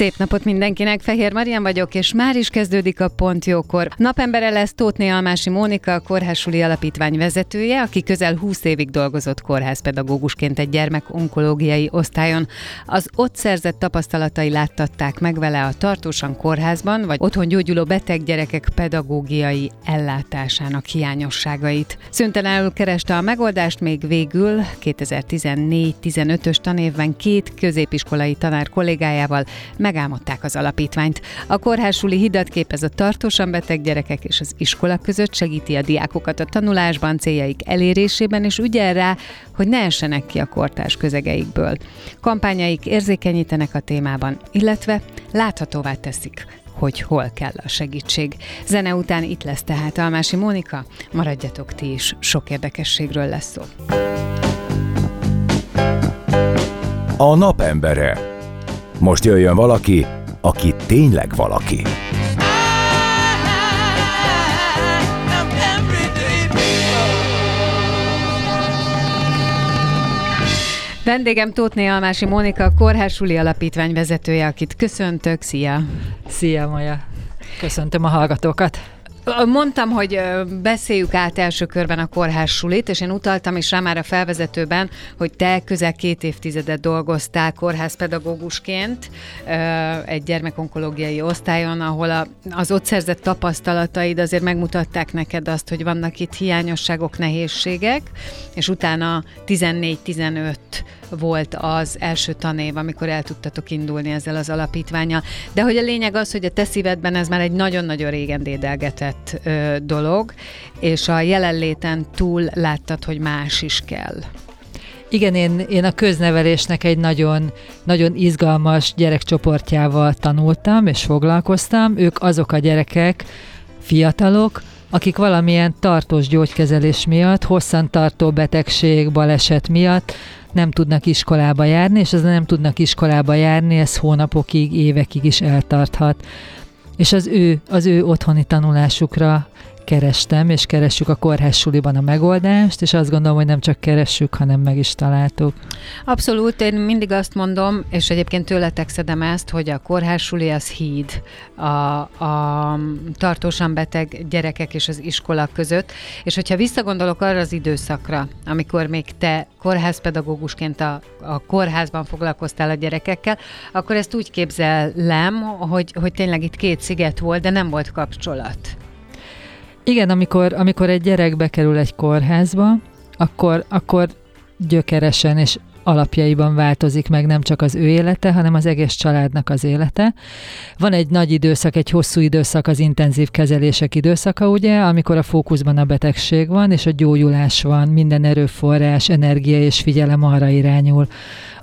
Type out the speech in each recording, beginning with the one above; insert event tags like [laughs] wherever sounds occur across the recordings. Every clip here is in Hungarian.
Szép napot mindenkinek, Fehér Marian vagyok, és már is kezdődik a Pont Jókor. Napembere lesz Tótné Almási Mónika, a Kórházsuli Alapítvány vezetője, aki közel 20 évig dolgozott kórházpedagógusként egy gyermekonkológiai osztályon. Az ott szerzett tapasztalatai láttatták meg vele a tartósan kórházban, vagy otthon gyógyuló beteg gyerekek pedagógiai ellátásának hiányosságait. Szüntelenül kereste a megoldást, még végül 2014-15-ös tanévben két középiskolai tanár kollégájával megálmodták az alapítványt. A kórházsuli hidat képez a tartósan beteg gyerekek és az iskola között, segíti a diákokat a tanulásban, céljaik elérésében, és ügyel rá, hogy ne essenek ki a kortárs közegeikből. Kampányaik érzékenyítenek a témában, illetve láthatóvá teszik, hogy hol kell a segítség. Zene után itt lesz tehát Almási Mónika, maradjatok ti is, sok érdekességről lesz szó. A napembere. Most jöjjön valaki, aki tényleg valaki. Vendégem Tótné Almási Mónika, a Kórházsuli Alapítvány vezetője, akit köszöntök. Szia! Szia, Maja! Köszöntöm a hallgatókat! Mondtam, hogy beszéljük át első körben a kórház sulit, és én utaltam is rá már a felvezetőben, hogy te közel két évtizedet dolgoztál kórházpedagógusként egy gyermekonkológiai osztályon, ahol az ott szerzett tapasztalataid azért megmutatták neked azt, hogy vannak itt hiányosságok, nehézségek, és utána 14-15 volt az első tanév, amikor el tudtatok indulni ezzel az alapítványjal. De hogy a lényeg az, hogy a te szívedben ez már egy nagyon-nagyon régen dédelgetett ö, dolog, és a jelenléten túl láttad, hogy más is kell. Igen, én, én a köznevelésnek egy nagyon, nagyon izgalmas gyerekcsoportjával tanultam és foglalkoztam. Ők azok a gyerekek, fiatalok, akik valamilyen tartós gyógykezelés miatt, hosszantartó betegség, baleset miatt nem tudnak iskolába járni, és ez nem tudnak iskolába járni, ez hónapokig, évekig is eltarthat. És az ő, az ő otthoni tanulásukra kerestem, és keressük a kórház suliban a megoldást, és azt gondolom, hogy nem csak keressük, hanem meg is találtuk. Abszolút, én mindig azt mondom, és egyébként tőletek szedem ezt, hogy a kórház suli az híd a, a tartósan beteg gyerekek és az iskola között, és hogyha visszagondolok arra az időszakra, amikor még te kórházpedagógusként a, a kórházban foglalkoztál a gyerekekkel, akkor ezt úgy képzelem, hogy, hogy tényleg itt két sziget volt, de nem volt kapcsolat. Igen, amikor, amikor egy gyerek bekerül egy kórházba, akkor, akkor gyökeresen és alapjaiban változik meg nem csak az ő élete, hanem az egész családnak az élete. Van egy nagy időszak, egy hosszú időszak, az intenzív kezelések időszaka, ugye, amikor a fókuszban a betegség van, és a gyógyulás van, minden erőforrás, energia és figyelem arra irányul.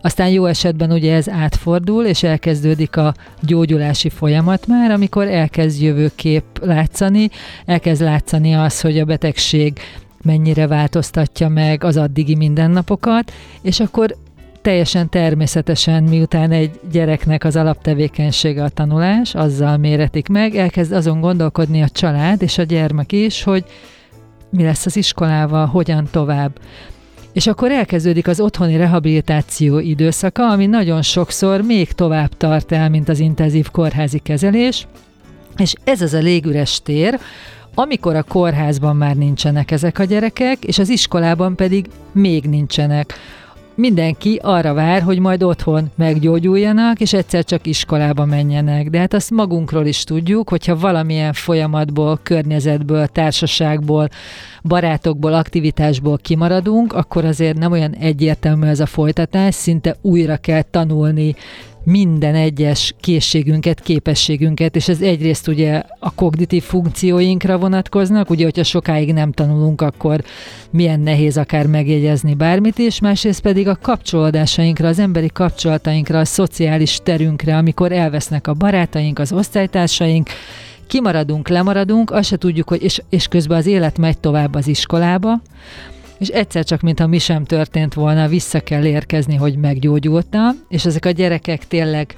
Aztán jó esetben ugye ez átfordul, és elkezdődik a gyógyulási folyamat már, amikor elkezd jövőkép látszani, elkezd látszani az, hogy a betegség mennyire változtatja meg az addigi mindennapokat, és akkor teljesen természetesen, miután egy gyereknek az alaptevékenysége a tanulás, azzal méretik meg, elkezd azon gondolkodni a család és a gyermek is, hogy mi lesz az iskolával, hogyan tovább. És akkor elkezdődik az otthoni rehabilitáció időszaka, ami nagyon sokszor még tovább tart el, mint az intenzív kórházi kezelés, és ez az a légüres tér, amikor a kórházban már nincsenek ezek a gyerekek, és az iskolában pedig még nincsenek. Mindenki arra vár, hogy majd otthon meggyógyuljanak, és egyszer csak iskolába menjenek. De hát azt magunkról is tudjuk, hogyha valamilyen folyamatból, környezetből, társaságból, barátokból, aktivitásból kimaradunk, akkor azért nem olyan egyértelmű ez a folytatás, szinte újra kell tanulni minden egyes készségünket, képességünket, és ez egyrészt ugye a kognitív funkcióinkra vonatkoznak, ugye, hogyha sokáig nem tanulunk, akkor milyen nehéz akár megjegyezni bármit is, másrészt pedig a kapcsolódásainkra, az emberi kapcsolatainkra, a szociális terünkre, amikor elvesznek a barátaink, az osztálytársaink, kimaradunk, lemaradunk, azt se tudjuk, hogy és, és közben az élet megy tovább az iskolába, és egyszer csak, mintha mi sem történt volna, vissza kell érkezni, hogy meggyógyultam, és ezek a gyerekek tényleg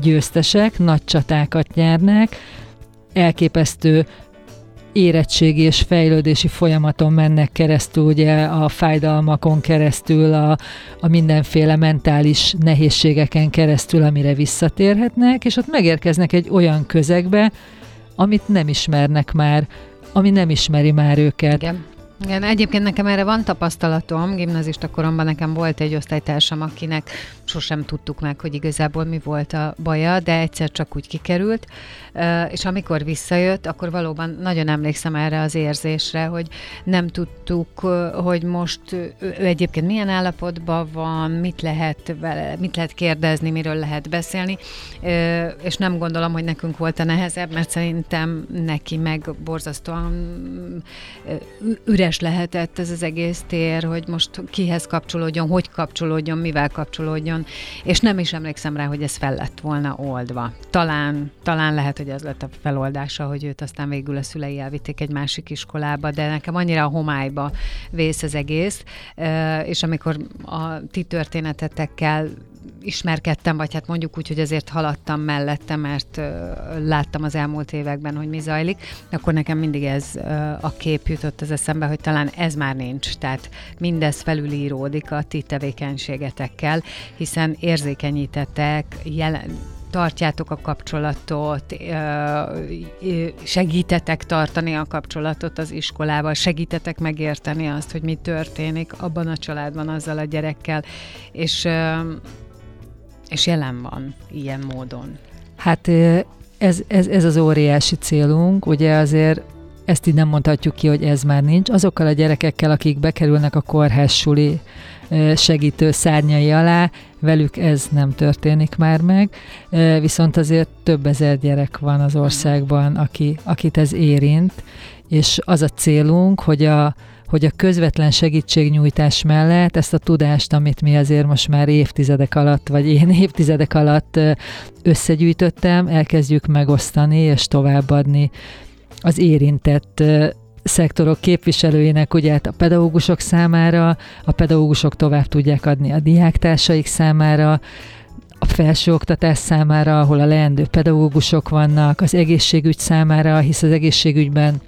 győztesek, nagy csatákat nyernek, elképesztő érettségi és fejlődési folyamaton mennek keresztül, ugye a fájdalmakon keresztül, a, a mindenféle mentális nehézségeken keresztül, amire visszatérhetnek, és ott megérkeznek egy olyan közegbe, amit nem ismernek már, ami nem ismeri már őket. Igen. Igen, egyébként nekem erre van tapasztalatom, gimnazista koromban nekem volt egy osztálytársam, akinek sosem tudtuk meg, hogy igazából mi volt a baja, de egyszer csak úgy kikerült, és amikor visszajött, akkor valóban nagyon emlékszem erre az érzésre, hogy nem tudtuk, hogy most ő egyébként milyen állapotban van, mit lehet, vele, mit lehet kérdezni, miről lehet beszélni, és nem gondolom, hogy nekünk volt a nehezebb, mert szerintem neki meg borzasztóan üres üres lehetett ez az egész tér, hogy most kihez kapcsolódjon, hogy kapcsolódjon, mivel kapcsolódjon, és nem is emlékszem rá, hogy ez fel lett volna oldva. Talán, talán lehet, hogy ez lett a feloldása, hogy őt aztán végül a szülei elvitték egy másik iskolába, de nekem annyira a homályba vész az egész, és amikor a ti történetetekkel ismerkedtem, vagy hát mondjuk úgy, hogy azért haladtam mellette, mert láttam az elmúlt években, hogy mi zajlik, akkor nekem mindig ez a kép jutott az eszembe, hogy talán ez már nincs. Tehát mindez felülíródik a ti tevékenységetekkel, hiszen érzékenyítettek, jelen, tartjátok a kapcsolatot, segítetek tartani a kapcsolatot az iskolával, segítetek megérteni azt, hogy mi történik abban a családban azzal a gyerekkel, és és jelen van ilyen módon. Hát ez, ez, ez az óriási célunk, ugye azért ezt így nem mondhatjuk ki, hogy ez már nincs. Azokkal a gyerekekkel, akik bekerülnek a kórház suli segítő szárnyai alá, velük ez nem történik már meg, viszont azért több ezer gyerek van az országban, aki, akit ez érint, és az a célunk, hogy a, hogy a közvetlen segítségnyújtás mellett ezt a tudást, amit mi azért most már évtizedek alatt, vagy én [laughs] évtizedek alatt összegyűjtöttem, elkezdjük megosztani és továbbadni. Az érintett szektorok képviselőinek, ugye hát a pedagógusok számára, a pedagógusok tovább tudják adni a diáktársaik számára, a felsőoktatás számára, ahol a leendő pedagógusok vannak, az egészségügy számára, hisz az egészségügyben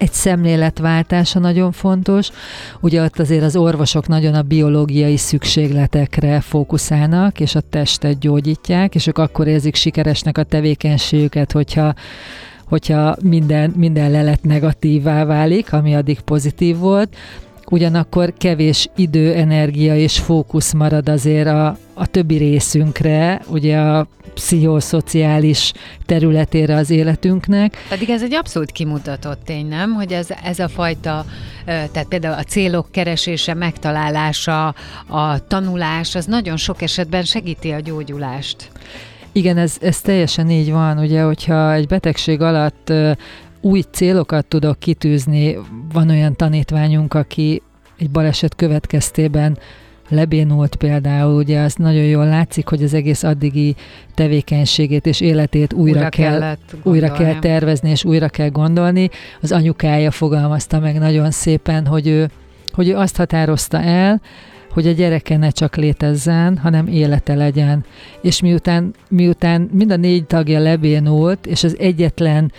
egy szemléletváltása nagyon fontos. Ugye ott azért az orvosok nagyon a biológiai szükségletekre fókuszálnak, és a testet gyógyítják, és ők akkor érzik sikeresnek a tevékenységüket, hogyha hogyha minden, minden lelet negatívá válik, ami addig pozitív volt, ugyanakkor kevés idő, energia és fókusz marad azért a, a többi részünkre, ugye a pszichoszociális területére az életünknek. Pedig ez egy abszolút kimutatott tény, nem? Hogy ez, ez a fajta, tehát például a célok keresése, megtalálása, a tanulás, az nagyon sok esetben segíti a gyógyulást. Igen, ez, ez teljesen így van, ugye, hogyha egy betegség alatt új célokat tudok kitűzni, van olyan tanítványunk, aki egy baleset következtében lebénult például, ugye az nagyon jól látszik, hogy az egész addigi tevékenységét és életét újra, újra kell, újra kell tervezni és újra kell gondolni. Az anyukája fogalmazta meg nagyon szépen, hogy ő, hogy ő azt határozta el, hogy a gyereke ne csak létezzen, hanem élete legyen. És miután, miután mind a négy tagja lebénult, és az egyetlen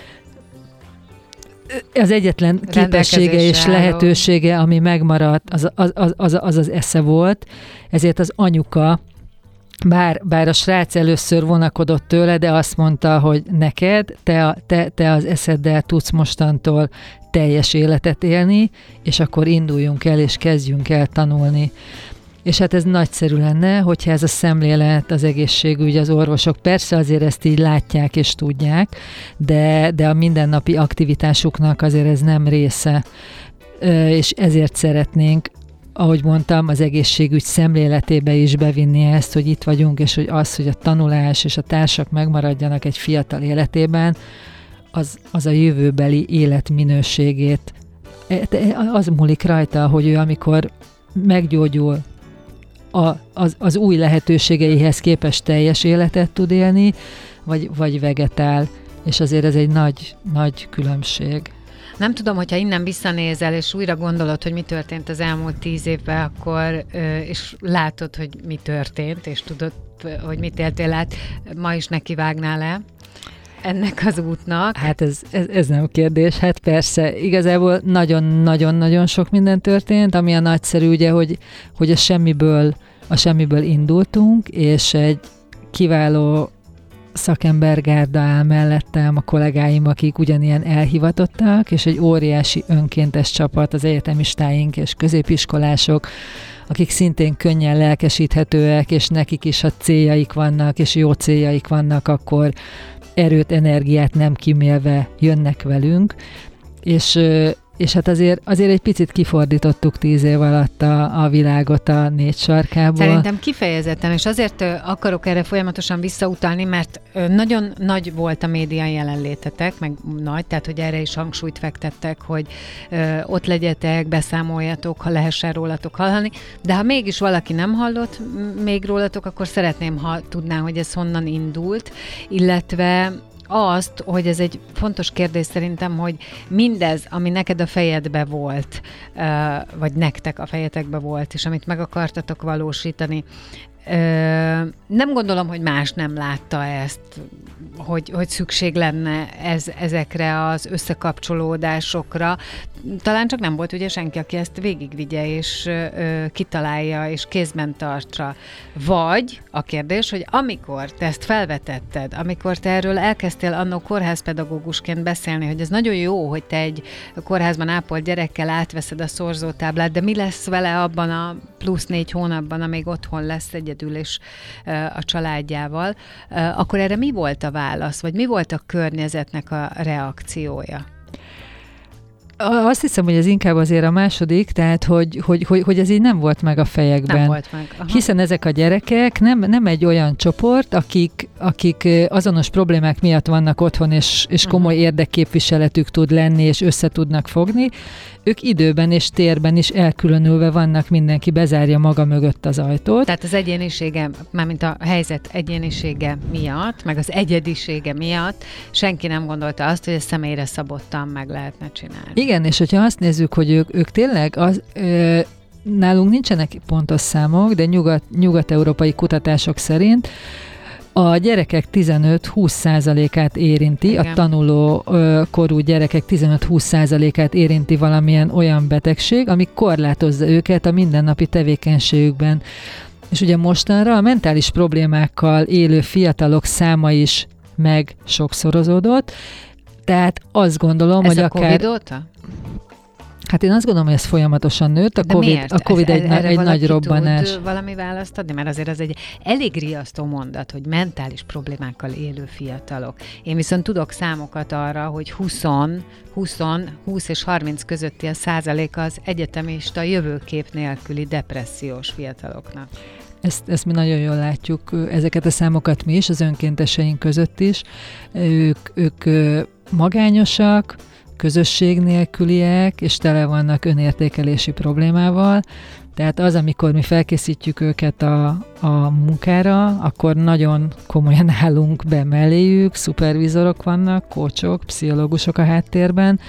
az egyetlen képessége és lehetősége, ami megmaradt, az az, az, az, az az esze volt, ezért az anyuka, bár, bár a srác először vonakodott tőle, de azt mondta, hogy neked, te, a, te, te az eszeddel tudsz mostantól teljes életet élni, és akkor induljunk el, és kezdjünk el tanulni. És hát ez nagyszerű lenne, hogyha ez a szemlélet, az egészségügy, az orvosok persze azért ezt így látják és tudják, de, de a mindennapi aktivitásuknak azért ez nem része, és ezért szeretnénk ahogy mondtam, az egészségügy szemléletébe is bevinni ezt, hogy itt vagyunk, és hogy az, hogy a tanulás és a társak megmaradjanak egy fiatal életében, az, az a jövőbeli életminőségét. E, az múlik rajta, hogy ő amikor meggyógyul, a, az, az új lehetőségeihez képest teljes életet tud élni, vagy, vagy vegetál, és azért ez egy nagy, nagy különbség. Nem tudom, hogyha innen visszanézel, és újra gondolod, hogy mi történt az elmúlt tíz évben, akkor, és látod, hogy mi történt, és tudod, hogy mit éltél át, ma is nekivágnál le ennek az útnak? Hát ez, ez, ez nem kérdés, hát persze, igazából nagyon-nagyon-nagyon sok minden történt, ami a nagyszerű ugye, hogy, hogy a semmiből, a semmiből indultunk, és egy kiváló szakembergárda áll mellettem, a kollégáim, akik ugyanilyen elhivatottak, és egy óriási önkéntes csapat, az egyetemistáink és középiskolások, akik szintén könnyen lelkesíthetőek, és nekik is, ha céljaik vannak, és jó céljaik vannak, akkor erőt, energiát nem kimélve jönnek velünk, és és hát azért, azért egy picit kifordítottuk tíz év alatt a, a világot a négy sarkából. Szerintem kifejezetten, és azért akarok erre folyamatosan visszautalni, mert nagyon nagy volt a média jelenlétetek, meg nagy, tehát hogy erre is hangsúlyt fektettek, hogy ott legyetek, beszámoljatok, ha lehessen rólatok hallani, de ha mégis valaki nem hallott még rólatok, akkor szeretném, ha tudná, hogy ez honnan indult, illetve azt, hogy ez egy fontos kérdés szerintem, hogy mindez, ami neked a fejedbe volt, vagy nektek a fejetekbe volt, és amit meg akartatok valósítani, nem gondolom, hogy más nem látta ezt, hogy, hogy szükség lenne ez, ezekre az összekapcsolódásokra. Talán csak nem volt ugye senki, aki ezt végigvigye és ö, kitalálja és kézben tartsa. Vagy a kérdés, hogy amikor te ezt felvetetted, amikor te erről elkezdtél annó kórházpedagógusként beszélni, hogy ez nagyon jó, hogy te egy kórházban ápolt gyerekkel átveszed a szorzótáblát, de mi lesz vele abban a plusz négy hónapban, amíg otthon lesz egyedül és a családjával, akkor erre mi volt a válasz, vagy mi volt a környezetnek a reakciója? Azt hiszem, hogy ez inkább azért a második, tehát hogy, hogy, hogy, hogy ez így nem volt meg a fejekben. Nem volt meg. Aha. Hiszen ezek a gyerekek nem, nem egy olyan csoport, akik, akik azonos problémák miatt vannak otthon, és, és komoly uh-huh. érdekképviseletük tud lenni, és össze tudnak fogni. Ők időben és térben is elkülönülve vannak, mindenki bezárja maga mögött az ajtót. Tehát az egyénisége, mármint a helyzet egyénisége miatt, meg az egyedisége miatt senki nem gondolta azt, hogy ezt személyre szabottan meg lehetne csinálni. Igen, és hogyha azt nézzük, hogy ők, ők tényleg az, ö, nálunk nincsenek pontos számok, de nyugat, nyugat-európai kutatások szerint a gyerekek 15-20 százalékát érinti, Igen. a tanuló korú gyerekek 15-20 százalékát érinti valamilyen olyan betegség, ami korlátozza őket a mindennapi tevékenységükben. És ugye mostanra a mentális problémákkal élő fiatalok száma is meg sokszorozódott, tehát azt gondolom, Ez hogy a akár... COVID óta? Hát én azt gondolom, hogy ez folyamatosan nőtt. A COVID, miért? a COVID egy, Erre egy nagy robbanás. Tud valami választ adni? Mert azért az egy elég riasztó mondat, hogy mentális problémákkal élő fiatalok. Én viszont tudok számokat arra, hogy 20, 20, 20 és 30 közötti a százalék az egyetemista jövőkép nélküli depressziós fiataloknak. Ezt, ezt mi nagyon jól látjuk, ezeket a számokat mi is, az önkénteseink között is. Ők, ők magányosak, közösség nélküliek, és tele vannak önértékelési problémával. Tehát az, amikor mi felkészítjük őket a, a munkára, akkor nagyon komolyan [laughs] állunk be melléjük, szupervizorok vannak, kócsok, pszichológusok a háttérben,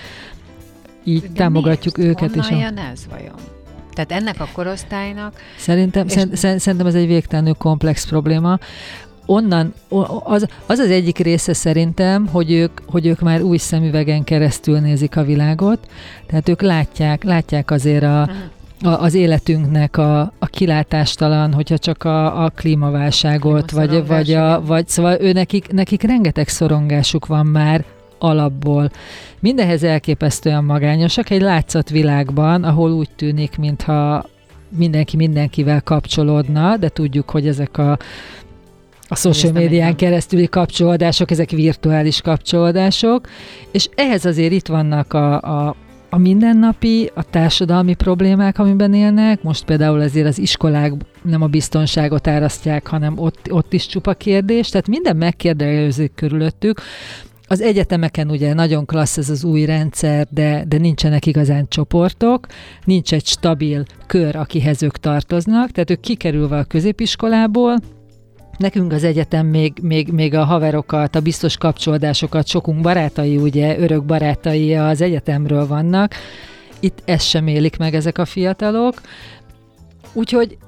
így De támogatjuk miért? őket. Honnan és a... ez vajon? Tehát ennek a korosztálynak... Szerintem, és... szerintem ez egy végtelenül komplex probléma onnan, az, az az egyik része szerintem, hogy ők, hogy ők már új szemüvegen keresztül nézik a világot, tehát ők látják, látják azért a, a, az életünknek a, a kilátástalan, hogyha csak a, a klímaválságot, vagy, vagy, a, vagy szóval ő nekik, nekik rengeteg szorongásuk van már alapból. Mindenhez elképesztően magányosak, egy látszatvilágban, ahol úgy tűnik, mintha mindenki mindenkivel kapcsolódna, de tudjuk, hogy ezek a a social médián keresztüli kapcsolódások, ezek virtuális kapcsolódások, és ehhez azért itt vannak a, a a mindennapi, a társadalmi problémák, amiben élnek, most például ezért az iskolák nem a biztonságot árasztják, hanem ott, ott is csupa kérdés, tehát minden megkérdeződik körülöttük, az egyetemeken ugye nagyon klassz ez az új rendszer, de, de nincsenek igazán csoportok, nincs egy stabil kör, akihez ők tartoznak, tehát ők kikerülve a középiskolából, Nekünk az egyetem még, még, még a haverokat, a biztos kapcsolódásokat, sokunk barátai, ugye, örök barátai az egyetemről vannak. Itt ezt sem élik meg ezek a fiatalok. Úgyhogy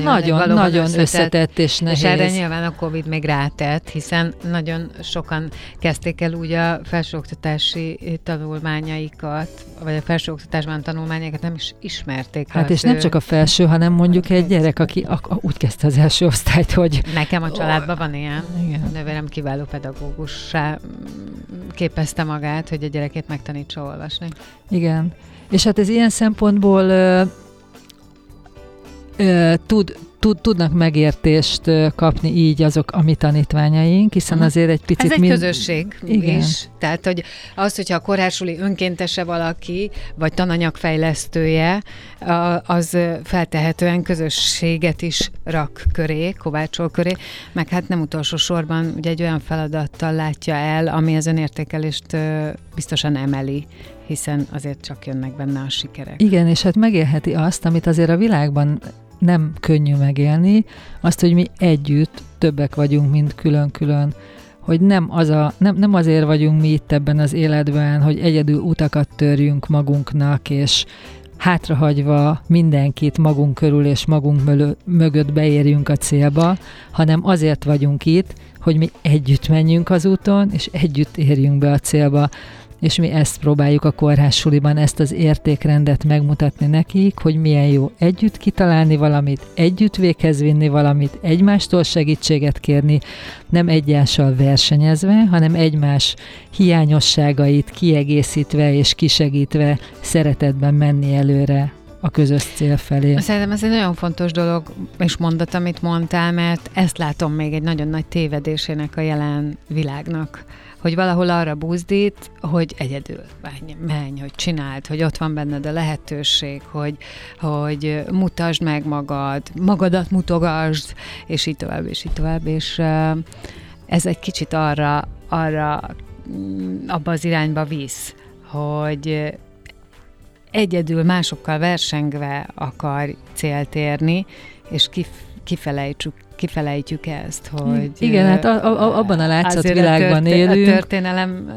nagyon, nagyon, nagyon összetett, összetett és nehéz. És erre nyilván a Covid még rátett, hiszen nagyon sokan kezdték el úgy a felsőoktatási tanulmányaikat, vagy a felsőoktatásban tanulmányaikat nem is ismerték. Hát és nem csak a felső, hanem mondjuk egy gyerek, aki a, a, úgy kezdte az első osztályt, hogy... Nekem a családban van ilyen. Igen. A nővérem kiváló pedagógussá képezte magát, hogy a gyerekét megtanítsa olvasni. Igen. És hát ez ilyen szempontból tud, tud, tudnak megértést kapni így azok a mi tanítványaink, hiszen azért egy picit... Ez egy mind... közösség Igen. is. Tehát, hogy az, hogyha a kórhásuli önkéntese valaki, vagy tananyagfejlesztője, az feltehetően közösséget is rak köré, kovácsol köré, meg hát nem utolsó sorban ugye egy olyan feladattal látja el, ami az önértékelést biztosan emeli hiszen azért csak jönnek benne a sikerek. Igen, és hát megélheti azt, amit azért a világban nem könnyű megélni, azt, hogy mi együtt többek vagyunk, mint külön-külön. Hogy nem, az a, nem, nem azért vagyunk mi itt ebben az életben, hogy egyedül utakat törjünk magunknak, és hátrahagyva mindenkit magunk körül és magunk mögött beérjünk a célba, hanem azért vagyunk itt, hogy mi együtt menjünk az úton, és együtt érjünk be a célba és mi ezt próbáljuk a kórházsuliban, ezt az értékrendet megmutatni nekik, hogy milyen jó együtt kitalálni valamit, együtt véghez vinni valamit, egymástól segítséget kérni, nem egyással versenyezve, hanem egymás hiányosságait kiegészítve és kisegítve szeretetben menni előre a közös cél felé. Szerintem ez egy nagyon fontos dolog, és mondat, amit mondtál, mert ezt látom még egy nagyon nagy tévedésének a jelen világnak hogy valahol arra buzdít, hogy egyedül menj, menj, hogy csináld, hogy ott van benned a lehetőség, hogy, hogy mutasd meg magad, magadat mutogasd, és így tovább, és így tovább, és ez egy kicsit arra, arra mm, abba az irányba visz, hogy egyedül másokkal versengve akar célt érni, és kif, kifelejtsük kifelejtjük ezt, hogy... Igen, hát a, a, abban a látszat világban a történ- élünk. A történelem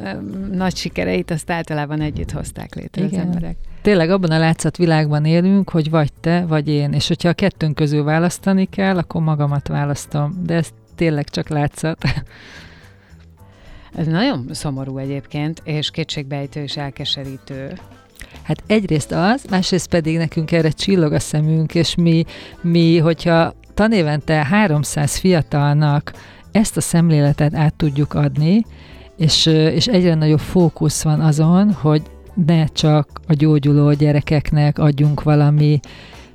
nagy sikereit azt általában együtt hozták létre Igen. az emberek. Tényleg abban a látszat világban élünk, hogy vagy te, vagy én. És hogyha a kettőnk közül választani kell, akkor magamat választom. De ez tényleg csak látszat. [laughs] Ez nagyon szomorú egyébként, és kétségbejtő és elkeserítő. Hát egyrészt az, másrészt pedig nekünk erre csillog a szemünk, és mi, mi hogyha tanévente 300 fiatalnak ezt a szemléletet át tudjuk adni, és, és egyre nagyobb fókusz van azon, hogy ne csak a gyógyuló gyerekeknek adjunk valami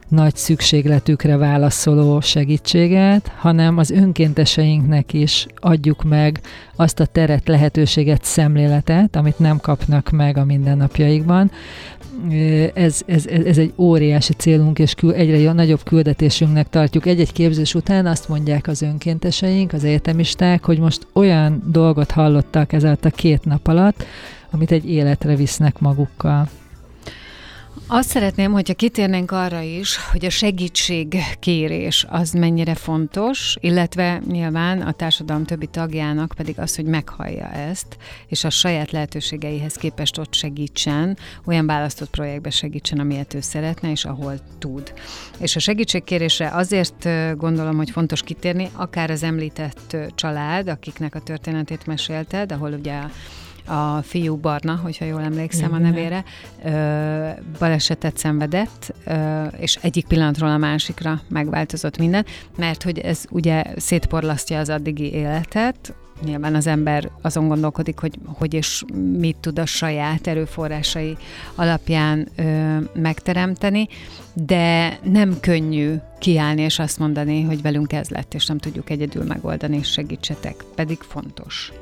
nagy szükségletükre válaszoló segítséget, hanem az önkénteseinknek is adjuk meg azt a teret, lehetőséget, szemléletet, amit nem kapnak meg a mindennapjaikban. Ez, ez, ez egy óriási célunk, és kül, egyre nagyobb küldetésünknek tartjuk. Egy-egy képzés után azt mondják az önkénteseink, az egyetemisták, hogy most olyan dolgot hallottak ezáltal a két nap alatt, amit egy életre visznek magukkal. Azt szeretném, hogyha kitérnénk arra is, hogy a segítségkérés az mennyire fontos, illetve nyilván a társadalom többi tagjának pedig az, hogy meghallja ezt, és a saját lehetőségeihez képest ott segítsen, olyan választott projektbe segítsen, amilyet ő szeretne, és ahol tud. És a segítségkérésre azért gondolom, hogy fontos kitérni, akár az említett család, akiknek a történetét mesélted, ahol ugye a fiú Barna, hogyha jól emlékszem Igen. a nevére, ö, balesetet szenvedett, ö, és egyik pillanatról a másikra megváltozott minden, mert hogy ez ugye szétporlasztja az addigi életet, Nyilván az ember azon gondolkodik, hogy hogy és mit tud a saját erőforrásai alapján ö, megteremteni, de nem könnyű kiállni és azt mondani, hogy velünk ez lett, és nem tudjuk egyedül megoldani, és segítsetek, pedig fontos.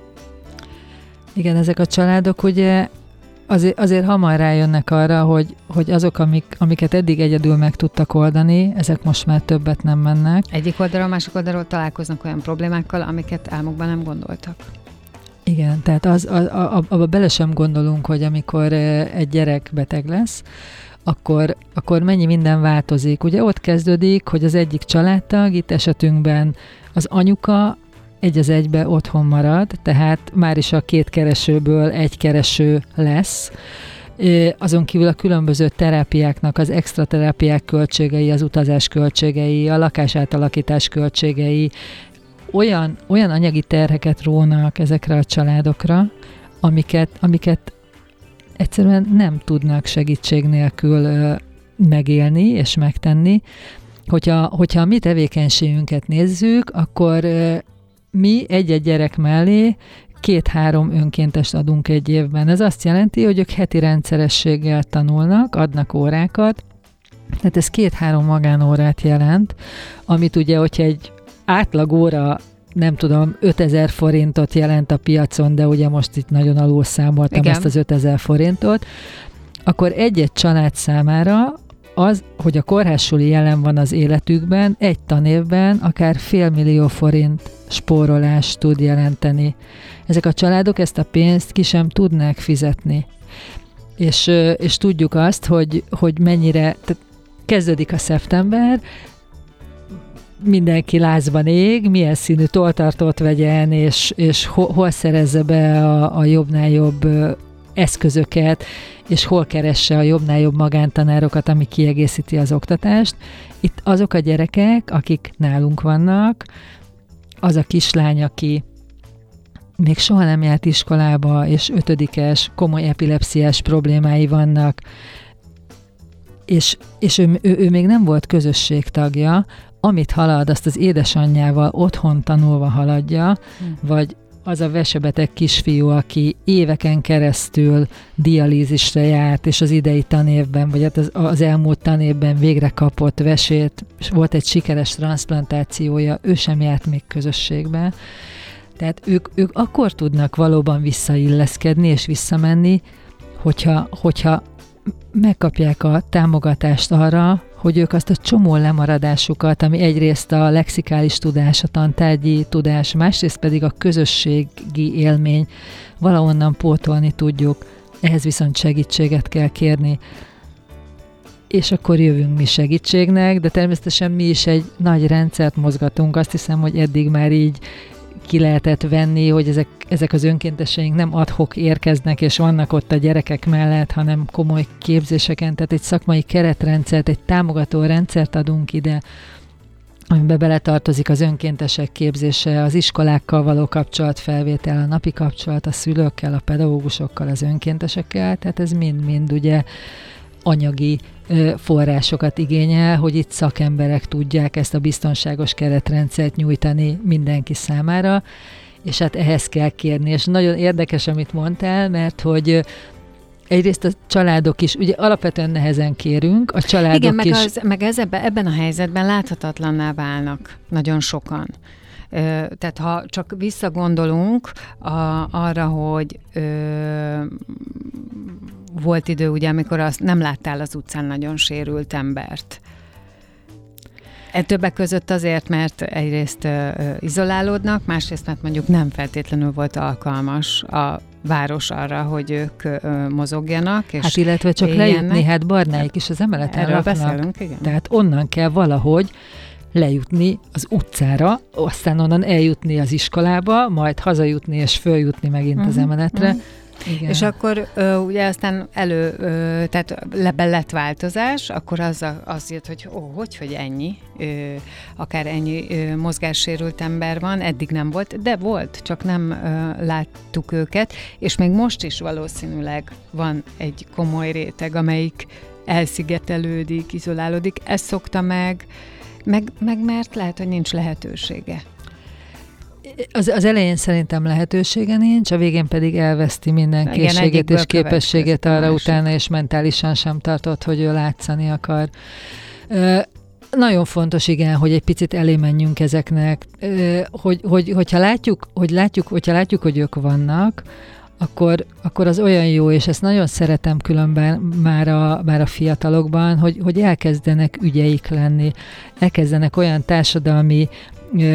Igen, ezek a családok ugye azért, azért hamar rájönnek arra, hogy, hogy azok, amik, amiket eddig egyedül meg tudtak oldani, ezek most már többet nem mennek. Egyik oldalról, másik oldalról találkoznak olyan problémákkal, amiket álmokban nem gondoltak. Igen, tehát az, a, a, abba bele sem gondolunk, hogy amikor egy gyerek beteg lesz, akkor, akkor mennyi minden változik. Ugye ott kezdődik, hogy az egyik családtag, itt esetünkben az anyuka egy az egybe otthon marad, tehát már is a két keresőből egy kereső lesz. Azon kívül a különböző terápiáknak az extra terápiák költségei, az utazás költségei, a lakásátalakítás költségei olyan, olyan anyagi terheket rónak ezekre a családokra, amiket, amiket egyszerűen nem tudnak segítség nélkül megélni és megtenni. Hogyha, hogyha a mi tevékenységünket nézzük, akkor mi egy-egy gyerek mellé két-három önkéntest adunk egy évben. Ez azt jelenti, hogy ők heti rendszerességgel tanulnak, adnak órákat, tehát ez két-három magánórát jelent, amit ugye, hogyha egy átlag óra nem tudom, 5000 forintot jelent a piacon, de ugye most itt nagyon alul számoltam Igen. ezt az 5000 forintot, akkor egy-egy család számára az, hogy a kórházsuli jelen van az életükben, egy tanévben akár fél millió forint spórolást tud jelenteni. Ezek a családok ezt a pénzt ki sem tudnák fizetni. És, és tudjuk azt, hogy, hogy mennyire, tehát kezdődik a szeptember, mindenki lázban ég, milyen színű toltartót vegyen, és, és hol, hol szerezze be a, a jobbnál jobb eszközöket, és hol keresse a jobbnál jobb magántanárokat, ami kiegészíti az oktatást. Itt azok a gyerekek, akik nálunk vannak, az a kislány, aki még soha nem járt iskolába, és ötödikes, komoly epilepsziás problémái vannak, és, és ő, ő, ő még nem volt közösségtagja, amit halad, azt az édesanyjával otthon tanulva haladja, hmm. vagy az a vesebeteg kisfiú, aki éveken keresztül dialízisre járt, és az idei tanévben, vagy hát az, az elmúlt tanévben végre kapott vesét, és volt egy sikeres transplantációja, ő sem járt még közösségbe. Tehát ők, ők akkor tudnak valóban visszailleszkedni és visszamenni, hogyha, hogyha megkapják a támogatást arra, hogy ők azt a csomó lemaradásukat, ami egyrészt a lexikális tudás, a tantárgyi tudás, másrészt pedig a közösségi élmény. Valahonnan pótolni tudjuk, ehhez viszont segítséget kell kérni, és akkor jövünk mi segítségnek, de természetesen mi is egy nagy rendszert mozgatunk, azt hiszem, hogy eddig már így ki lehetett venni, hogy ezek, ezek az önkénteseink nem adhok érkeznek, és vannak ott a gyerekek mellett, hanem komoly képzéseken, tehát egy szakmai keretrendszert, egy támogató rendszert adunk ide, amiben beletartozik az önkéntesek képzése, az iskolákkal való kapcsolatfelvétel, a napi kapcsolat a szülőkkel, a pedagógusokkal, az önkéntesekkel, tehát ez mind-mind ugye anyagi forrásokat igényel, hogy itt szakemberek tudják ezt a biztonságos keretrendszert nyújtani mindenki számára, és hát ehhez kell kérni. És nagyon érdekes, amit mondtál, mert hogy Egyrészt a családok is, ugye alapvetően nehezen kérünk, a családok Igen, meg is... Az, meg ez ebben, ebben a helyzetben láthatatlanná válnak nagyon sokan. Tehát ha csak visszagondolunk a, arra, hogy ö, volt idő, ugye, amikor azt nem láttál az utcán nagyon sérült embert. E többek között azért, mert egyrészt ö, izolálódnak, másrészt mert mondjuk nem feltétlenül volt alkalmas a város arra, hogy ők ö, mozogjanak. És hát illetve csak éljenek. lejutni, hát barnáik is az emeleten Erről laknak. beszélünk, igen. Tehát onnan kell valahogy lejutni az utcára, aztán onnan eljutni az iskolába, majd hazajutni és följutni megint uh-huh, az mhm, emeletre. Uh-huh. Igen. És akkor ö, ugye aztán elő, ö, tehát lebe lett változás, akkor az, a, az jött, hogy ó, hogy, hogy ennyi, ö, akár ennyi ö, mozgássérült ember van, eddig nem volt, de volt, csak nem ö, láttuk őket, és még most is valószínűleg van egy komoly réteg, amelyik elszigetelődik, izolálódik. Ez szokta meg, meg, meg mert lehet, hogy nincs lehetősége. Az, az elején szerintem lehetősége nincs, a végén pedig elveszti minden Igen, készségét és képességét arra utána, és mentálisan sem tartott, hogy ő látszani akar. Ö, nagyon fontos, igen, hogy egy picit elé menjünk ezeknek, hogy, hogy, hogyha látjuk, hogy látjuk, hogyha látjuk, hogy ők vannak, akkor, akkor az olyan jó, és ezt nagyon szeretem különben már a, már a fiatalokban, hogy, hogy elkezdenek ügyeik lenni, elkezdenek olyan társadalmi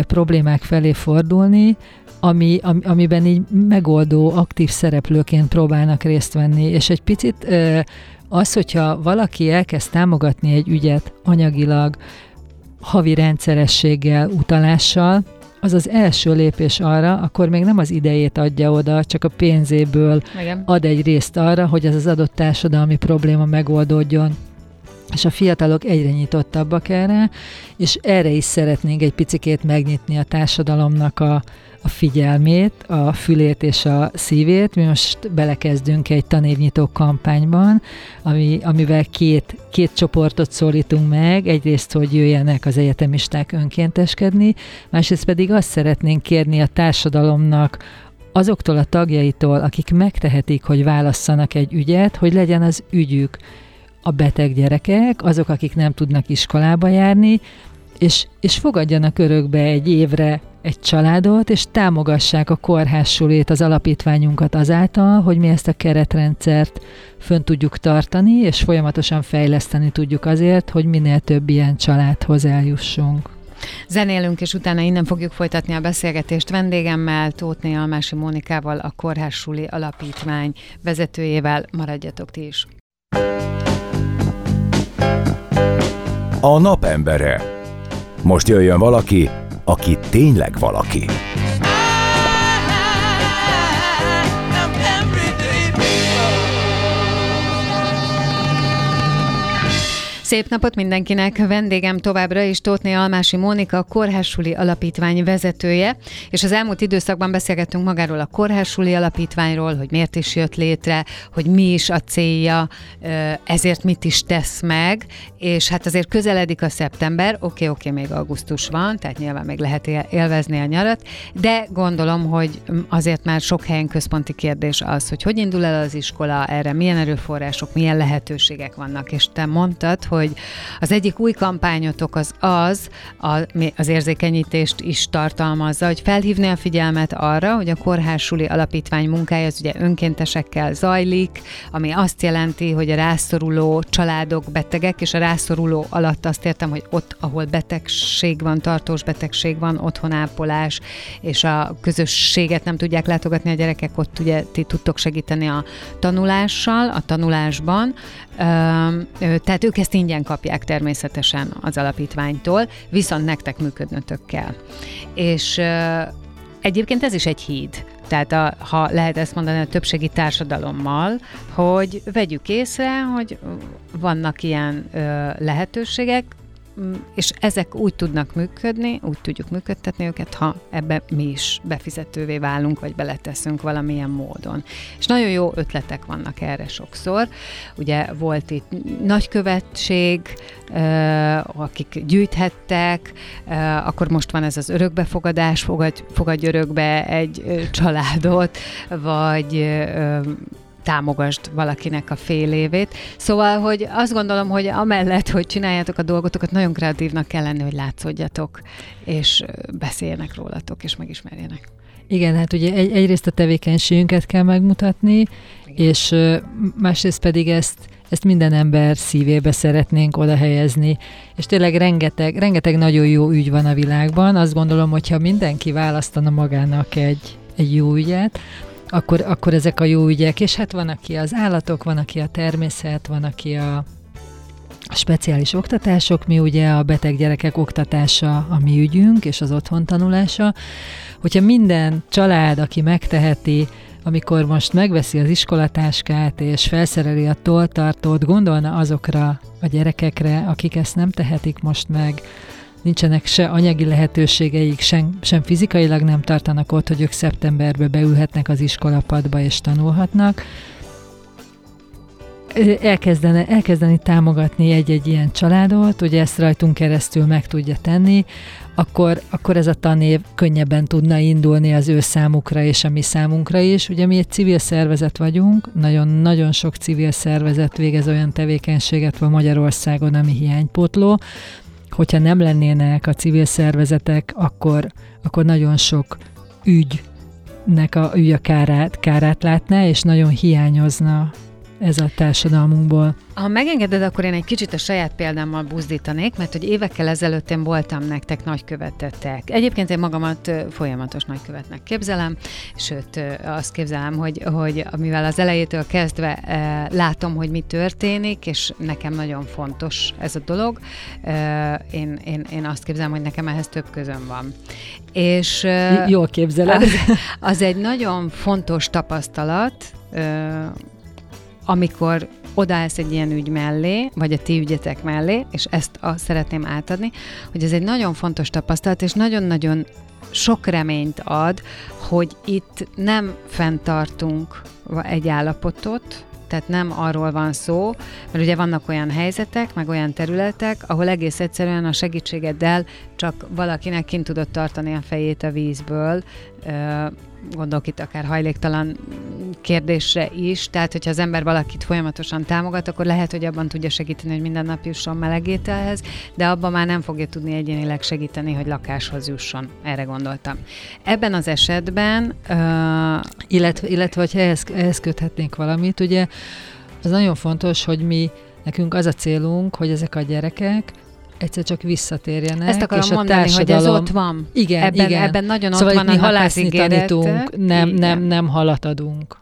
problémák felé fordulni, ami, am, amiben így megoldó, aktív szereplőként próbálnak részt venni, és egy picit az, hogyha valaki elkezd támogatni egy ügyet anyagilag, havi rendszerességgel, utalással, az az első lépés arra, akkor még nem az idejét adja oda, csak a pénzéből Igen. ad egy részt arra, hogy ez az adott társadalmi probléma megoldódjon. És a fiatalok egyre nyitottabbak erre, és erre is szeretnénk egy picikét megnyitni a társadalomnak a, a figyelmét, a fülét és a szívét. Mi most belekezdünk egy tanévnyitó kampányban, ami, amivel két, két csoportot szólítunk meg. Egyrészt, hogy jöjjenek az egyetemisták önkénteskedni, másrészt pedig azt szeretnénk kérni a társadalomnak, azoktól a tagjaitól, akik megtehetik, hogy válasszanak egy ügyet, hogy legyen az ügyük a beteg gyerekek, azok, akik nem tudnak iskolába járni, és, és fogadjanak örökbe egy évre egy családot, és támogassák a kórházsulét, az alapítványunkat azáltal, hogy mi ezt a keretrendszert fönn tudjuk tartani, és folyamatosan fejleszteni tudjuk azért, hogy minél több ilyen családhoz eljussunk. Zenélünk, és utána innen fogjuk folytatni a beszélgetést vendégemmel, Tótné Almási Mónikával, a Kórház Suli Alapítvány vezetőjével. Maradjatok ti is. A napembere. Most jöjjön valaki, aki tényleg valaki. Szép napot mindenkinek! Vendégem továbbra is Tótné Almási Mónika, a Kórházsuli Alapítvány vezetője, és az elmúlt időszakban beszélgettünk magáról a Kórházsuli Alapítványról, hogy miért is jött létre, hogy mi is a célja, ezért mit is tesz meg, és hát azért közeledik a szeptember, oké, okay, oké, okay, még augusztus van, tehát nyilván még lehet élvezni a nyarat, de gondolom, hogy azért már sok helyen központi kérdés az, hogy hogy indul el az iskola, erre milyen erőforrások, milyen lehetőségek vannak, és te mondtad, hogy az egyik új kampányotok az az, az érzékenyítést is tartalmazza, hogy felhívni a figyelmet arra, hogy a Kórházsuli Alapítvány munkája az ugye önkéntesekkel zajlik, ami azt jelenti, hogy a rászoruló családok betegek, és a rászoruló alatt azt értem, hogy ott, ahol betegség van, tartós betegség van, otthonápolás, és a közösséget nem tudják látogatni a gyerekek, ott ugye ti tudtok segíteni a tanulással, a tanulásban, tehát ők ezt ingyen kapják természetesen az alapítványtól, viszont nektek működnötök kell. És egyébként ez is egy híd. Tehát a, ha lehet ezt mondani a többségi társadalommal, hogy vegyük észre, hogy vannak ilyen ö, lehetőségek, és ezek úgy tudnak működni, úgy tudjuk működtetni őket, ha ebbe mi is befizetővé válunk, vagy beleteszünk valamilyen módon. És nagyon jó ötletek vannak erre sokszor. Ugye volt itt nagykövetség, akik gyűjthettek, akkor most van ez az örökbefogadás, fogadj, fogadj örökbe egy családot, vagy támogasd valakinek a fél évét. Szóval, hogy azt gondolom, hogy amellett, hogy csináljátok a dolgotokat, nagyon kreatívnak kell lenni, hogy látszódjatok, és beszéljenek rólatok, és megismerjenek. Igen, hát ugye egy, egyrészt a tevékenységünket kell megmutatni, Igen. és másrészt pedig ezt ezt minden ember szívébe szeretnénk oda helyezni, és tényleg rengeteg, rengeteg nagyon jó ügy van a világban. Azt gondolom, hogyha mindenki választana magának egy, egy jó ügyet, akkor, akkor ezek a jó ügyek, és hát van, aki az állatok, van, aki a természet, van, aki a, a speciális oktatások, mi ugye a beteg gyerekek oktatása a mi ügyünk, és az otthon tanulása. Hogyha minden család, aki megteheti, amikor most megveszi az iskolatáskát és felszereli a toltartót, gondolna azokra a gyerekekre, akik ezt nem tehetik most meg, nincsenek se anyagi lehetőségeik, sem, sem fizikailag nem tartanak ott, hogy ők szeptemberbe beülhetnek az iskolapadba és tanulhatnak, elkezdene, elkezdeni támogatni egy-egy ilyen családot, hogy ezt rajtunk keresztül meg tudja tenni, akkor, akkor ez a tanév könnyebben tudna indulni az ő számukra és a mi számunkra is. Ugye mi egy civil szervezet vagyunk, nagyon-nagyon sok civil szervezet végez olyan tevékenységet van Magyarországon, ami hiánypótló, hogyha nem lennének a civil szervezetek, akkor, akkor nagyon sok ügy nek a, ő a kárát, kárát látná, és nagyon hiányozna ez a társadalmunkból. Ha megengeded, akkor én egy kicsit a saját példámmal buzdítanék, mert hogy évekkel ezelőtt én voltam nektek nagykövetetek. Egyébként én magamat folyamatos nagykövetnek képzelem, sőt azt képzelem, hogy, hogy mivel az elejétől kezdve látom, hogy mi történik, és nekem nagyon fontos ez a dolog, én, én, én azt képzelem, hogy nekem ehhez több közöm van. És Jól képzeled. Az, az egy nagyon fontos tapasztalat, amikor odaállsz egy ilyen ügy mellé, vagy a ti ügyetek mellé, és ezt a, szeretném átadni, hogy ez egy nagyon fontos tapasztalat, és nagyon-nagyon sok reményt ad, hogy itt nem fenntartunk egy állapotot, tehát nem arról van szó, mert ugye vannak olyan helyzetek, meg olyan területek, ahol egész egyszerűen a segítségeddel csak valakinek kint tudod tartani a fejét a vízből, gondolok itt akár hajléktalan kérdésre is, tehát hogyha az ember valakit folyamatosan támogat, akkor lehet, hogy abban tudja segíteni, hogy minden nap jusson melegételhez, de abban már nem fogja tudni egyénileg segíteni, hogy lakáshoz jusson. Erre gondoltam. Ebben az esetben... Uh... Illetve, illetve hogy ehhez, ehhez köthetnénk valamit, ugye az nagyon fontos, hogy mi Nekünk az a célunk, hogy ezek a gyerekek egyszer csak visszatérjenek. Ezt akarom és a mondani, hogy ez ott van. Igen, ebben, igen. Ebben nagyon szóval ott van mi halászni tanítunk, nem, nem, nem halat adunk.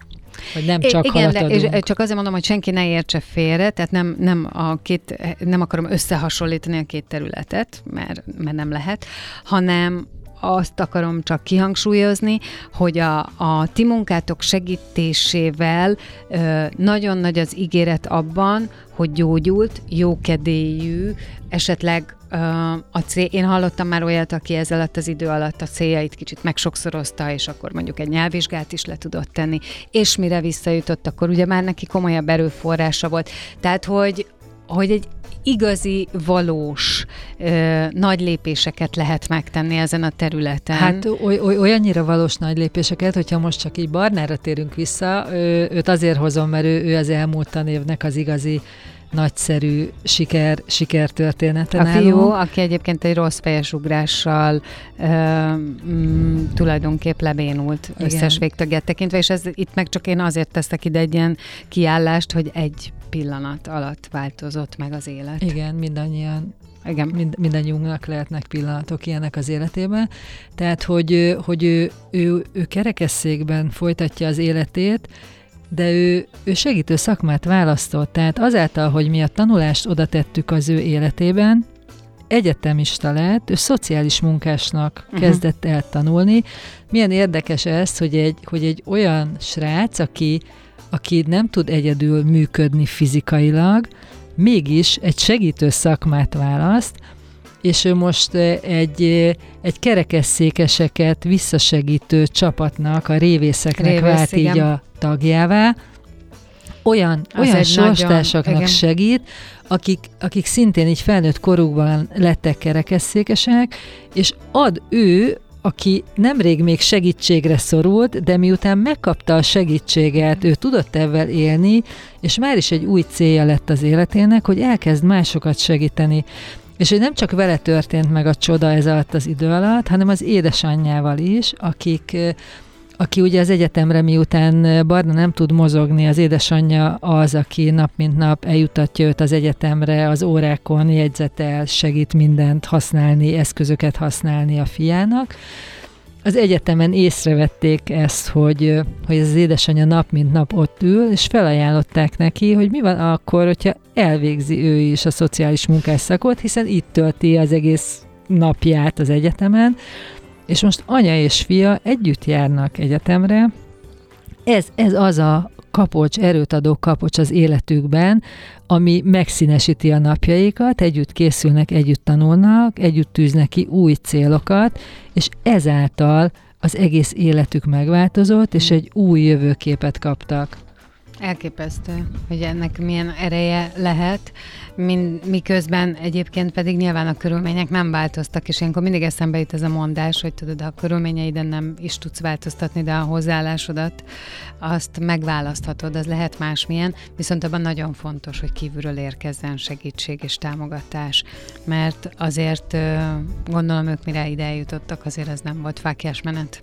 Vagy nem csak Igen, halat de, és csak azért mondom, hogy senki ne értse félre, tehát nem, nem, a két, nem akarom összehasonlítani a két területet, mert, mert nem lehet, hanem azt akarom csak kihangsúlyozni, hogy a, a ti munkátok segítésével ö, nagyon nagy az ígéret abban, hogy gyógyult, jókedélyű, esetleg a cél, én hallottam már olyat, aki ez az idő alatt a céljait kicsit megsokszorozta, és akkor mondjuk egy nyelvvizsgát is le tudott tenni, és mire visszajutott, akkor ugye már neki komolyabb erőforrása volt. Tehát, hogy, hogy egy igazi, valós ö, nagy lépéseket lehet megtenni ezen a területen. Hát oly, oly, olyannyira valós nagy lépéseket, hogyha most csak így Barnára térünk vissza, ő, őt azért hozom, mert ő, ő az elmúlt tanévnek az igazi nagyszerű siker, sikertörténete A nálunk. fiú, aki egyébként egy rossz fejes ugrással ö, mm, tulajdonképp lebénult Igen. összes végtagját tekintve, és ez itt meg csak én azért teszek ide egy ilyen kiállást, hogy egy pillanat alatt változott meg az élet. Igen, mindannyian igen. Mind, mindannyiunknak lehetnek pillanatok ilyenek az életében. Tehát, hogy, hogy ő, ő, ő kerekesszékben folytatja az életét, de ő, ő segítő szakmát választott, tehát azáltal, hogy mi a tanulást oda tettük az ő életében, egyetemista lett, ő szociális munkásnak uh-huh. kezdett el tanulni. Milyen érdekes ez, hogy egy, hogy egy olyan srác, aki, aki nem tud egyedül működni fizikailag, mégis egy segítő szakmát választ, és ő most egy, egy kerekesszékeseket visszasegítő csapatnak, a révészeknek Révész, vált igen. így a tagjává, olyan, Az olyan sorstársaknak nagyon, segít, akik, akik szintén így felnőtt korukban lettek kerekesszékesek, és ad ő aki nemrég még segítségre szorult, de miután megkapta a segítséget, ő tudott ebben élni, és már is egy új célja lett az életének, hogy elkezd másokat segíteni. És hogy nem csak vele történt meg a csoda ez alatt az idő alatt, hanem az édesanyjával is, akik aki ugye az egyetemre miután Barna nem tud mozogni, az édesanyja az, aki nap mint nap eljutatja őt az egyetemre, az órákon jegyzetel, segít mindent használni, eszközöket használni a fiának. Az egyetemen észrevették ezt, hogy, hogy az édesanyja nap mint nap ott ül, és felajánlották neki, hogy mi van akkor, hogyha elvégzi ő is a szociális munkásszakot, hiszen itt tölti az egész napját az egyetemen, és most anya és fia együtt járnak egyetemre, ez, ez az a kapocs, erőt adó kapocs az életükben, ami megszínesíti a napjaikat, együtt készülnek, együtt tanulnak, együtt tűznek ki új célokat, és ezáltal az egész életük megváltozott, és egy új jövőképet kaptak. Elképesztő, hogy ennek milyen ereje lehet, mind, miközben egyébként pedig nyilván a körülmények nem változtak, és ilyenkor mindig eszembe jut ez a mondás, hogy tudod, a körülményeiden nem is tudsz változtatni, de a hozzáállásodat azt megválaszthatod, az lehet másmilyen, viszont abban nagyon fontos, hogy kívülről érkezzen segítség és támogatás, mert azért gondolom ők mire ide eljutottak, azért ez nem volt fákjás menet.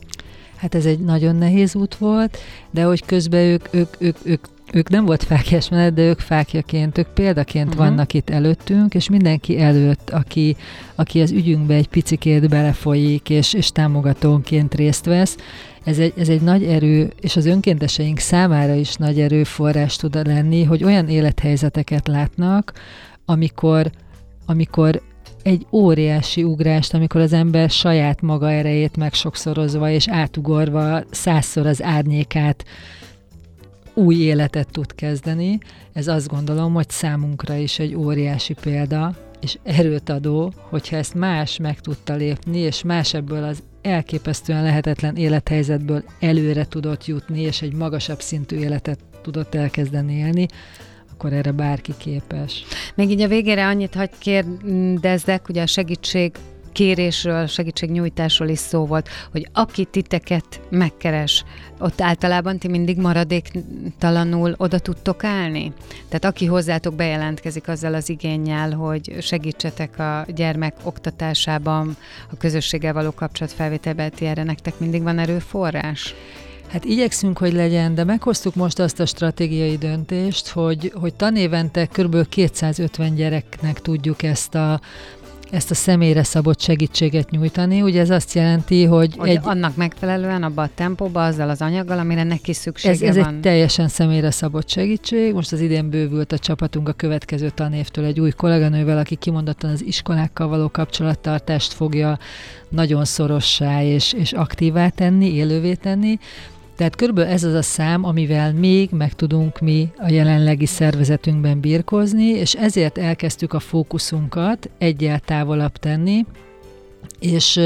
Hát ez egy nagyon nehéz út volt, de hogy közben ők, ők, ők, ők ők nem volt fákjás menet, de ők fákjaként, ők példaként uh-huh. vannak itt előttünk, és mindenki előtt, aki, aki az ügyünkbe egy picikét belefolyik, és, és támogatónként részt vesz, ez egy, ez egy nagy erő, és az önkénteseink számára is nagy erőforrás tud lenni, hogy olyan élethelyzeteket látnak, amikor, amikor egy óriási ugrást, amikor az ember saját maga erejét megsokszorozva és átugorva százszor az árnyékát új életet tud kezdeni. Ez azt gondolom, hogy számunkra is egy óriási példa, és erőt adó, hogyha ezt más meg tudta lépni, és más ebből az elképesztően lehetetlen élethelyzetből előre tudott jutni, és egy magasabb szintű életet tudott elkezdeni élni, akkor erre bárki képes. Még így a végére annyit hagy kérdezzek, ugye a segítség kérésről, segítségnyújtásról is szó volt, hogy aki titeket megkeres, ott általában ti mindig maradéktalanul oda tudtok állni? Tehát aki hozzátok bejelentkezik azzal az igényel, hogy segítsetek a gyermek oktatásában, a közösséggel való kapcsolatfelvételben, ti erre nektek mindig van erőforrás? Hát igyekszünk, hogy legyen, de meghoztuk most azt a stratégiai döntést, hogy, hogy tanévente kb. 250 gyereknek tudjuk ezt a ezt a személyre szabott segítséget nyújtani. Ugye ez azt jelenti, hogy... hogy egy, annak megfelelően abban a tempóban, azzal az anyaggal, amire neki szüksége ez, ez van. egy teljesen személyre szabott segítség. Most az idén bővült a csapatunk a következő tanévtől egy új kolléganővel, aki kimondottan az iskolákkal való kapcsolattartást fogja nagyon szorossá és, és aktívá tenni, élővé tenni. Tehát körülbelül ez az a szám, amivel még meg tudunk mi a jelenlegi szervezetünkben birkozni, és ezért elkezdtük a fókuszunkat egyel távolabb tenni, és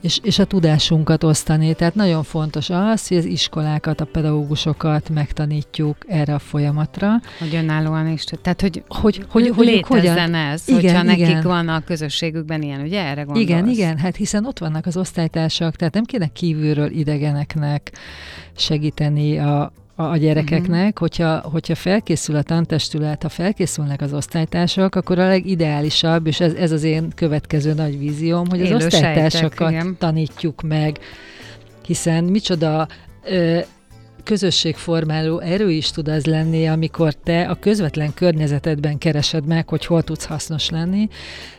és, és a tudásunkat osztani. Tehát nagyon fontos az, hogy az iskolákat, a pedagógusokat megtanítjuk erre a folyamatra. Hogy önállóan is. Tehát, hogy, hogy, hogy, hogy létezzen hogyan... ez, igen, hogyha igen. nekik van a közösségükben ilyen, ugye erre gondolsz? Igen, igen, hát hiszen ott vannak az osztálytársak, tehát nem kéne kívülről idegeneknek segíteni a, a, a gyerekeknek, uh-huh. hogyha, hogyha felkészül a tantestület, ha felkészülnek az osztálytársak, akkor a legideálisabb, és ez, ez az én következő nagy vízióm, hogy Élő az osztálytársakat sejtek, tanítjuk meg, hiszen micsoda ö, közösségformáló erő is tud az lenni, amikor te a közvetlen környezetedben keresed meg, hogy hol tudsz hasznos lenni.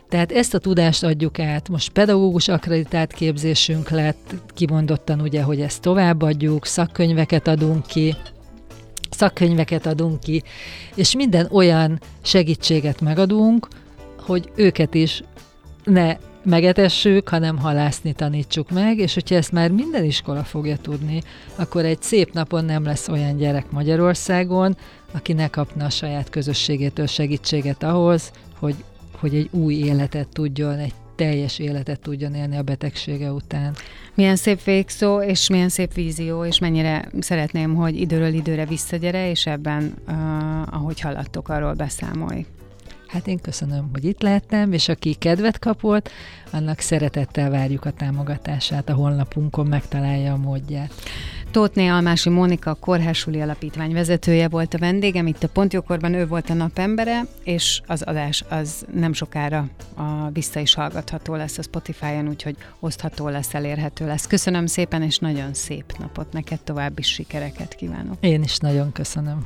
Tehát ezt a tudást adjuk át. Most pedagógus akreditált képzésünk lett, kimondottan ugye, hogy ezt továbbadjuk, szakkönyveket adunk ki, szakkönyveket adunk ki, és minden olyan segítséget megadunk, hogy őket is ne megetessük, hanem halászni tanítsuk meg, és hogyha ezt már minden iskola fogja tudni, akkor egy szép napon nem lesz olyan gyerek Magyarországon, aki ne kapna a saját közösségétől segítséget ahhoz, hogy, hogy egy új életet tudjon, egy teljes életet tudjon élni a betegsége után. Milyen szép végszó, és milyen szép vízió, és mennyire szeretném, hogy időről időre visszagyere, és ebben, uh, ahogy haladtok, arról beszámolj. Hát én köszönöm, hogy itt lehettem, és aki kedvet kapott, annak szeretettel várjuk a támogatását. A honlapunkon megtalálja a módját. Tótné Almási Mónika, a Kórhásuli Alapítvány vezetője volt a vendégem, itt a Pontjókorban ő volt a napembere, és az adás az nem sokára a vissza is hallgatható lesz a Spotify-on, úgyhogy osztható lesz, elérhető lesz. Köszönöm szépen, és nagyon szép napot neked, további sikereket kívánok. Én is nagyon köszönöm.